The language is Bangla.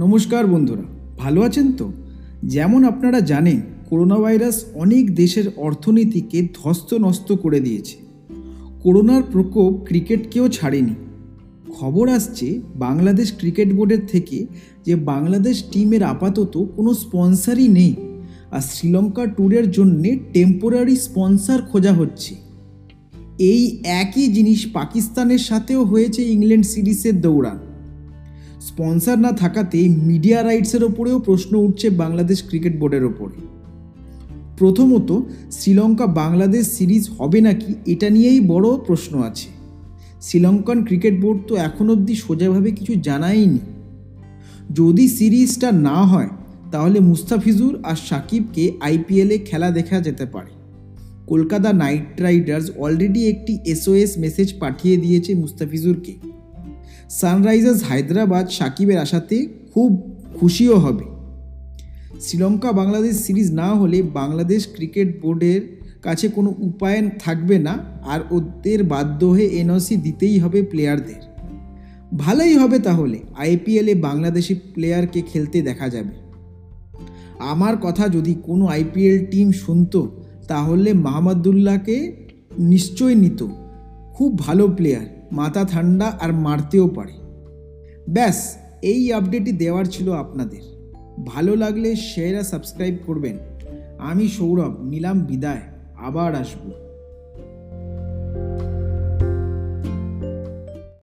নমস্কার বন্ধুরা, ভালো আছেন তো? যেমন আপনারা জানেন করোনা ভাইরাস অনেক দেশের অর্থনীতিকে ধ্বস্ত নষ্ট করে দিয়েছে। করোনার প্রকোপ ক্রিকেটকেও ছাড়েনি। খবর আসছে, বাংলাদেশ ক্রিকেট বোর্ডের থেকে যে বাংলাদেশ টিমের আপাতত কোনো স্পন্সারই নেই আর শ্রীলঙ্কা ট্যুরের জন্যে টেম্পোরারি স্পন্সার খোঁজা হচ্ছে। এই একই জিনিস পাকিস্তানের সাথেও হয়েছে ইংল্যান্ড সিরিজের দৌড়ান স্পন্সার না থাকাতে মিডিয়া রাইটসের ওপরেও প্রশ্ন উঠছে বাংলাদেশ ক্রিকেট বোর্ডের ওপরে। প্রথমত, শ্রীলঙ্কা বাংলাদেশ সিরিজ হবে নাকি এটা নিয়েই বড় প্রশ্ন আছে। শ্রীলঙ্কান ক্রিকেট বোর্ড তো এখন অবধি সোজাভাবে কিছু জানায়নি। যদি সিরিজটা না হয়, তাহলে মুস্তাফিজুর আর সাকিবকে আইপিএলে খেলা দেখা যেতে পারে। কলকাতা নাইট রাইডার্স অলরেডি একটি এসওএস মেসেজ পাঠিয়ে দিয়েছে মুস্তাফিজুরকে। সানরাইজার্স হায়দ্রাবাদ সাকিবের আশাতে খুব খুশিও হবে। শ্রীলঙ্কা বাংলাদেশ সিরিজ না হলে বাংলাদেশ ক্রিকেট বোর্ডের কাছে কোনো উপায় থাকবে না আর ওদের বাধ্য হয়ে এনওসি দিতেই হবে প্লেয়ারদের। ভালোই হবে তাহলে, আইপিএলে বাংলাদেশি প্লেয়ারকে খেলতে দেখা যাবে। আমার কথা যদি কোনো আইপিএল টিম শুনতো, তাহলে মাহমুদুল্লাহকে নিশ্চয় নিত। খুব ভালো প্লেয়ার। মাথা ঠান্ডা আর মারতেও পারে। ব্যাস, এই আপডেটই দেওয়ার ছিল আপনাদের। ভালো লাগলে শেয়ার আর সাবস্ক্রাইব করবেন। আমি সৌরভ, নিলাম বিদায়। আবার আসব।